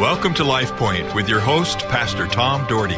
Welcome to Life Point with your host, Pastor Tom Dougherty.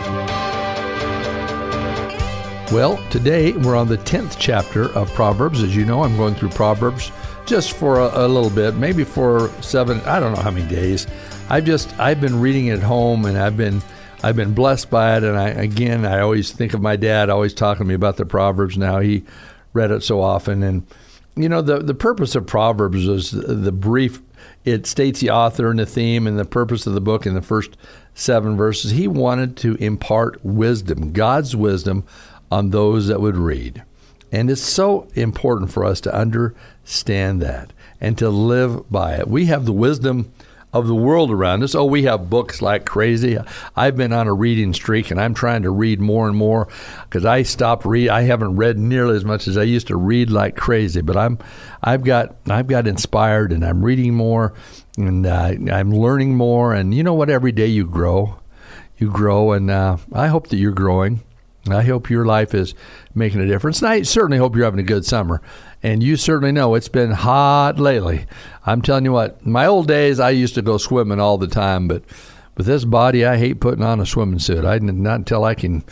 Well, today we're on the 10th chapter of Proverbs. As you know, I'm going through Proverbs just for a, a, little bit, maybe for seven, I don't know how many days. I've just, I've been reading it at home and I've been, I've been blessed by it. And I, again, I always think of my dad always talking to me about the Proverbs now. He read it so often. And, you know, the, the purpose of Proverbs is the, the brief, it states the author and the theme and the purpose of the book in the first seven verses. He wanted to impart wisdom, God's wisdom on those that would read. And it's so important for us to understand that and to live by it. We have the wisdom of the world around us. Oh, we have books like crazy. I've been on a reading streak and I'm trying to read more and more because I stopped read. I haven't read nearly as much as I used to read like crazy, but I'm I've got I've got inspired and I'm reading more and uh, I'm learning more and you know what every day you grow. You grow and uh, I hope that you're growing. I hope your life is making a difference. And I certainly hope you're having a good summer. And you certainly know it's been hot lately. I'm telling you what, my old days, I used to go swimming all the time, but with this body, I hate putting on a swimming suit. I not until I can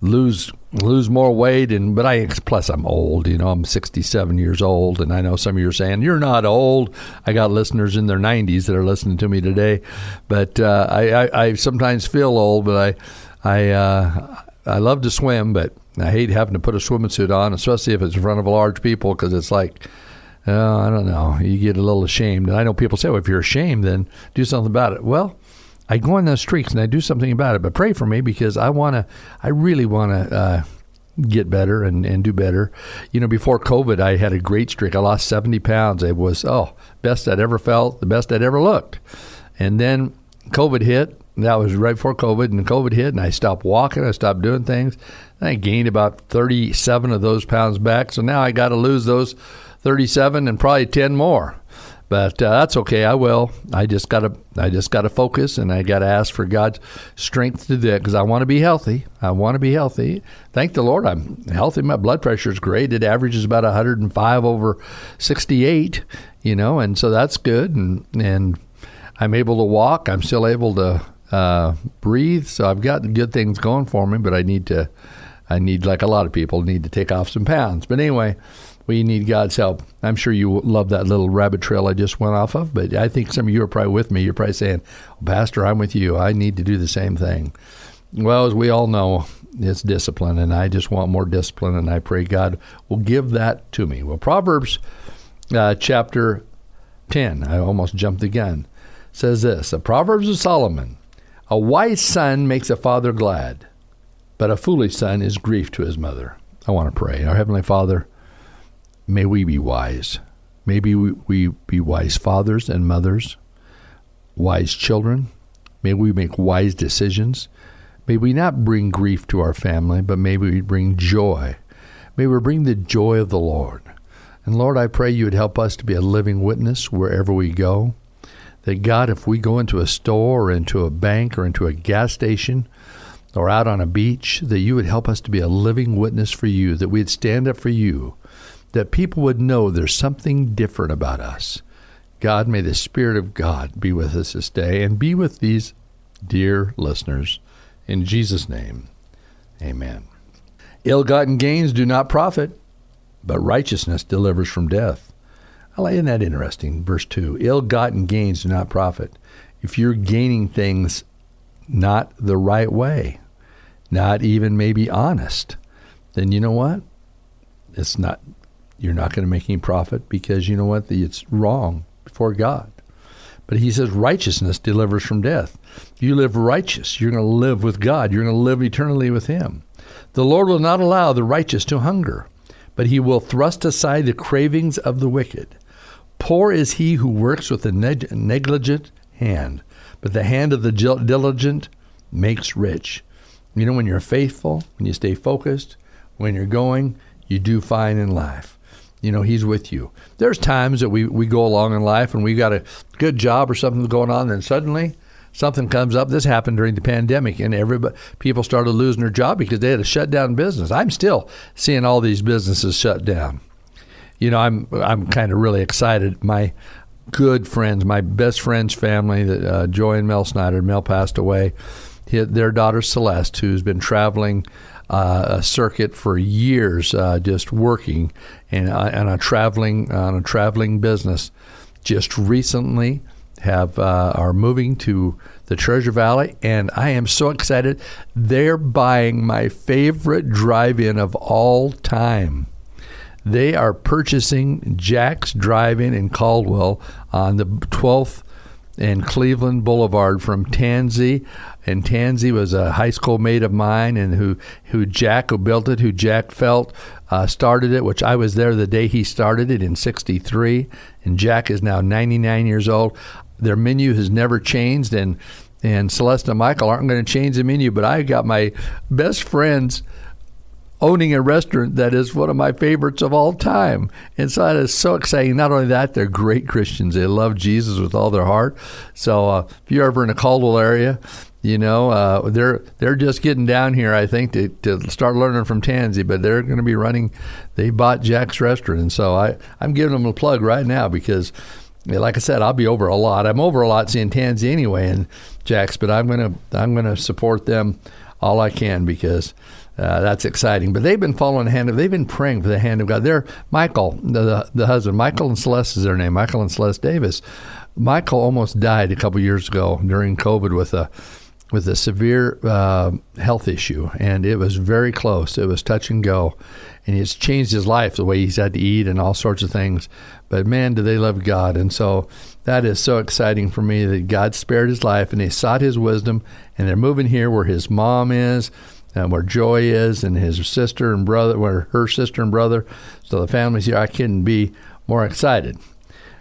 lose lose more weight and but I plus I'm old you know I'm 67 years old and I know some of you are saying you're not old I got listeners in their 90s that are listening to me today but uh, I, I, I sometimes feel old but I I uh, I love to swim, but I hate having to put a swimming suit on, especially if it's in front of large people, because it's like, uh, I don't know, you get a little ashamed. And I know people say, well, if you're ashamed, then do something about it. Well, I go on those streaks and I do something about it, but pray for me because I want to, I really want to uh, get better and, and do better. You know, before COVID, I had a great streak. I lost 70 pounds. It was, oh, best I'd ever felt, the best I'd ever looked. And then COVID hit that was right before COVID, and COVID hit, and I stopped walking. I stopped doing things. I gained about 37 of those pounds back. So now I got to lose those 37 and probably 10 more. But uh, that's okay. I will. I just got to. I just got to focus, and I got to ask for God's strength to do it because I want to be healthy. I want to be healthy. Thank the Lord, I'm healthy. My blood pressure is great. It averages about 105 over 68. You know, and so that's good. And and I'm able to walk. I'm still able to uh, breathe. So I've got good things going for me, but I need to, I need, like a lot of people, need to take off some pounds. But anyway, we need God's help. I'm sure you love that little rabbit trail I just went off of, but I think some of you are probably with me. You're probably saying, Pastor, I'm with you. I need to do the same thing. Well, as we all know, it's discipline, and I just want more discipline, and I pray God will give that to me. Well, Proverbs uh, chapter 10, I almost jumped the gun, says this The Proverbs of Solomon a wise son makes a father glad, but a foolish son is grief to his mother. I want to pray. Our Heavenly Father, may we be wise. Maybe we, we be wise fathers and mothers, wise children. May we make wise decisions. May we not bring grief to our family, but may we bring joy. May we bring the joy of the Lord. And Lord, I pray you would help us to be a living witness wherever we go that God, if we go into a store or into a bank or into a gas station or out on a beach, that you would help us to be a living witness for you, that we'd stand up for you, that people would know there's something different about us. God, may the Spirit of God be with us this day and be with these dear listeners. In Jesus' name, amen. Ill gotten gains do not profit, but righteousness delivers from death. Isn't that interesting? Verse 2 Ill gotten gains do not profit. If you're gaining things not the right way, not even maybe honest, then you know what? It's not, you're not going to make any profit because you know what? It's wrong before God. But he says righteousness delivers from death. You live righteous. You're going to live with God. You're going to live eternally with him. The Lord will not allow the righteous to hunger, but he will thrust aside the cravings of the wicked. Poor is he who works with a neg- negligent hand, but the hand of the diligent makes rich. You know, when you're faithful, when you stay focused, when you're going, you do fine in life. You know, he's with you. There's times that we, we go along in life and we got a good job or something going on, and suddenly something comes up. This happened during the pandemic, and everybody people started losing their job because they had to shut down business. I'm still seeing all these businesses shut down you know, I'm I'm kind of really excited. My good friends, my best friend's family, uh, Joy and Mel Snyder. Mel passed away. He, their daughter Celeste, who's been traveling uh, a circuit for years, uh, just working and on a traveling on a traveling business, just recently have uh, are moving to the Treasure Valley, and I am so excited. They're buying my favorite drive-in of all time. They are purchasing Jack's Drive-In in Caldwell on the 12th and Cleveland Boulevard from Tansy. And Tansy was a high school mate of mine, and who who Jack who built it, who Jack felt uh, started it, which I was there the day he started it in '63. And Jack is now 99 years old. Their menu has never changed, and and Celeste and Michael aren't going to change the menu. But I got my best friends owning a restaurant that is one of my favorites of all time. And so that is so exciting. Not only that, they're great Christians. They love Jesus with all their heart. So uh, if you're ever in the Caldwell area, you know, uh, they're they're just getting down here, I think, to, to start learning from Tansy, but they're going to be running. They bought Jack's Restaurant, and so I I'm giving them a plug right now because, like I said, I'll be over a lot. I'm over a lot seeing Tansy anyway, and Jack's, but I'm gonna I'm gonna support them all I can because uh, that's exciting. But they've been following the hand of, they've been praying for the hand of God. They're Michael, the, the, the husband, Michael and Celeste is their name, Michael and Celeste Davis. Michael almost died a couple years ago during COVID with a with a severe uh, health issue, and it was very close. It was touch and go, and it's changed his life the way he's had to eat and all sorts of things. But man, do they love God, and so that is so exciting for me that God spared his life, and they sought His wisdom, and they're moving here where his mom is uh, where Joy is and his sister and brother, where her sister and brother. So the family's here. I couldn't be more excited.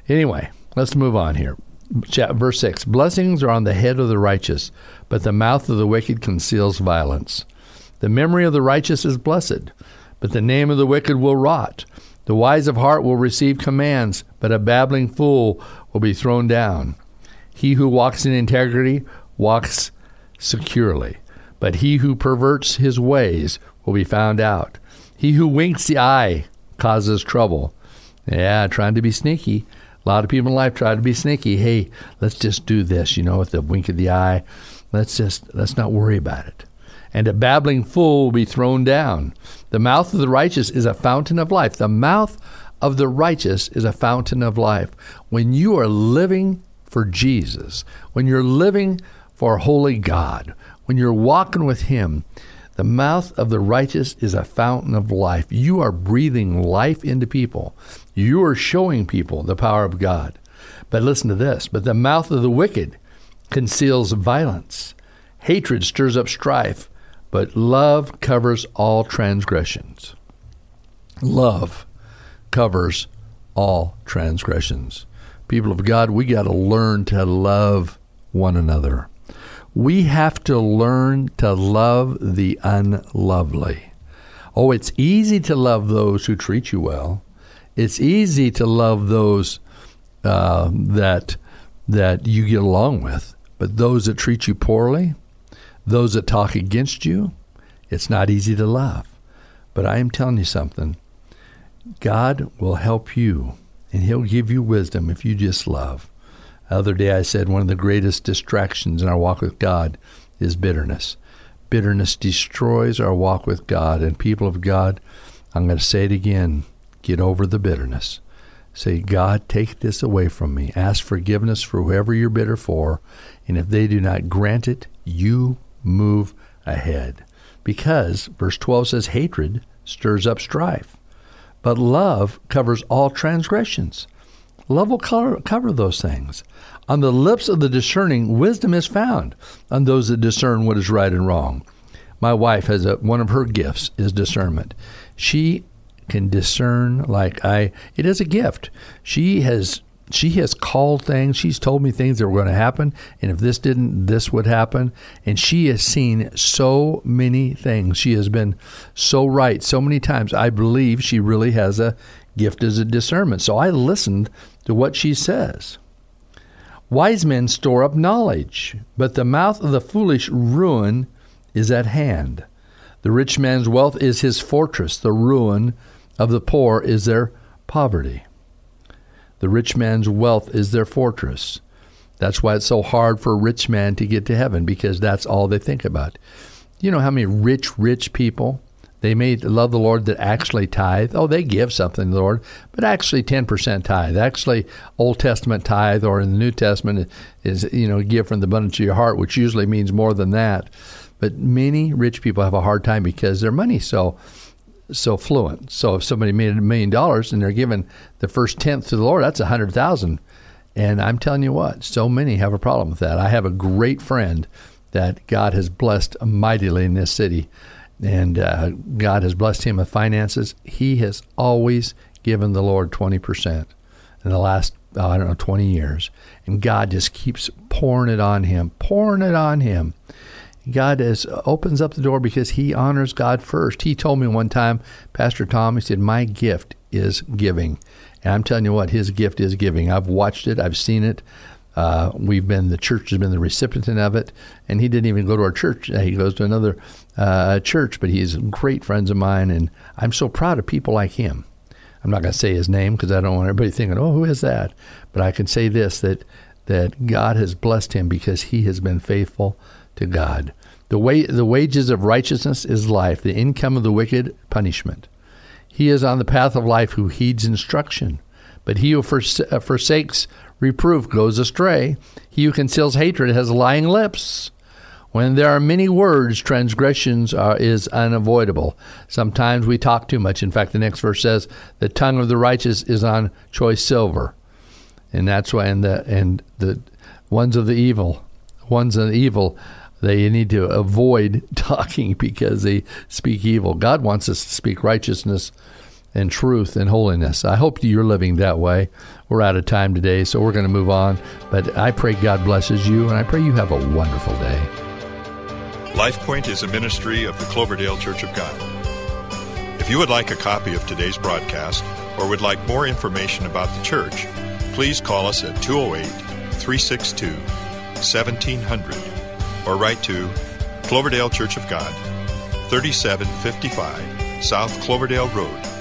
Anyway, let's move on here. Verse 6 Blessings are on the head of the righteous, but the mouth of the wicked conceals violence. The memory of the righteous is blessed, but the name of the wicked will rot. The wise of heart will receive commands, but a babbling fool will be thrown down. He who walks in integrity walks securely, but he who perverts his ways will be found out. He who winks the eye causes trouble. Yeah, trying to be sneaky. A lot of people in life try to be sneaky. Hey, let's just do this, you know, with the wink of the eye. Let's just let's not worry about it. And a babbling fool will be thrown down. The mouth of the righteous is a fountain of life. The mouth of the righteous is a fountain of life. When you are living for Jesus, when you're living for holy God, when you're walking with Him, the mouth of the righteous is a fountain of life. You are breathing life into people. You are showing people the power of God. But listen to this but the mouth of the wicked conceals violence. Hatred stirs up strife, but love covers all transgressions. Love covers all transgressions. People of God, we got to learn to love one another. We have to learn to love the unlovely. Oh, it's easy to love those who treat you well. It's easy to love those uh, that that you get along with, but those that treat you poorly, those that talk against you, it's not easy to love. But I am telling you something. God will help you, and He'll give you wisdom if you just love. The other day I said one of the greatest distractions in our walk with God is bitterness. Bitterness destroys our walk with God. And people of God, I'm going to say it again get over the bitterness. Say, God, take this away from me. Ask forgiveness for whoever you're bitter for. And if they do not grant it, you move ahead. Because, verse 12 says, hatred stirs up strife, but love covers all transgressions. Love will cover, cover those things. On the lips of the discerning, wisdom is found on those that discern what is right and wrong. My wife has a, one of her gifts is discernment. She can discern like I. It is a gift. She has she has called things. She's told me things that were going to happen, and if this didn't, this would happen. And she has seen so many things. She has been so right so many times. I believe she really has a gift as a discernment. So I listened to what she says. Wise men store up knowledge, but the mouth of the foolish ruin is at hand. The rich man's wealth is his fortress, the ruin of the poor is their poverty. The rich man's wealth is their fortress. That's why it's so hard for a rich man to get to heaven because that's all they think about. You know how many rich, rich people they may love the Lord that actually tithe. Oh, they give something to the Lord, but actually 10% tithe. Actually, Old Testament tithe or in the New Testament is, you know, give from the abundance of your heart, which usually means more than that. But many rich people have a hard time because their money's so so fluent. So if somebody made a million dollars and they're giving the first tenth to the Lord, that's a hundred thousand. And I'm telling you what, so many have a problem with that. I have a great friend that God has blessed mightily in this city, and uh, God has blessed him with finances. He has always given the Lord 20% in the last, oh, I don't know, 20 years. And God just keeps pouring it on him, pouring it on him. God has opens up the door because he honors God first. He told me one time, Pastor Tom, he said, My gift is giving. And I'm telling you what, his gift is giving. I've watched it, I've seen it. Uh, we've been the church has been the recipient of it, and he didn't even go to our church. He goes to another uh, church, but he's great friends of mine, and I'm so proud of people like him. I'm not going to say his name because I don't want everybody thinking, "Oh, who is that?" But I can say this that that God has blessed him because he has been faithful to God. The way the wages of righteousness is life; the income of the wicked punishment. He is on the path of life who heeds instruction, but he who uh, forsakes reproof goes astray. He who conceals hatred has lying lips. When there are many words, transgressions are, is unavoidable. Sometimes we talk too much. In fact, the next verse says, "The tongue of the righteous is on choice silver," and that's why. And the and the ones of the evil, ones of the evil, they need to avoid talking because they speak evil. God wants us to speak righteousness and truth and holiness. I hope you're living that way. We're out of time today, so we're going to move on. But I pray God blesses you, and I pray you have a wonderful day. LifePoint is a ministry of the Cloverdale Church of God. If you would like a copy of today's broadcast or would like more information about the church, please call us at 208 362 1700 or write to Cloverdale Church of God, 3755 South Cloverdale Road,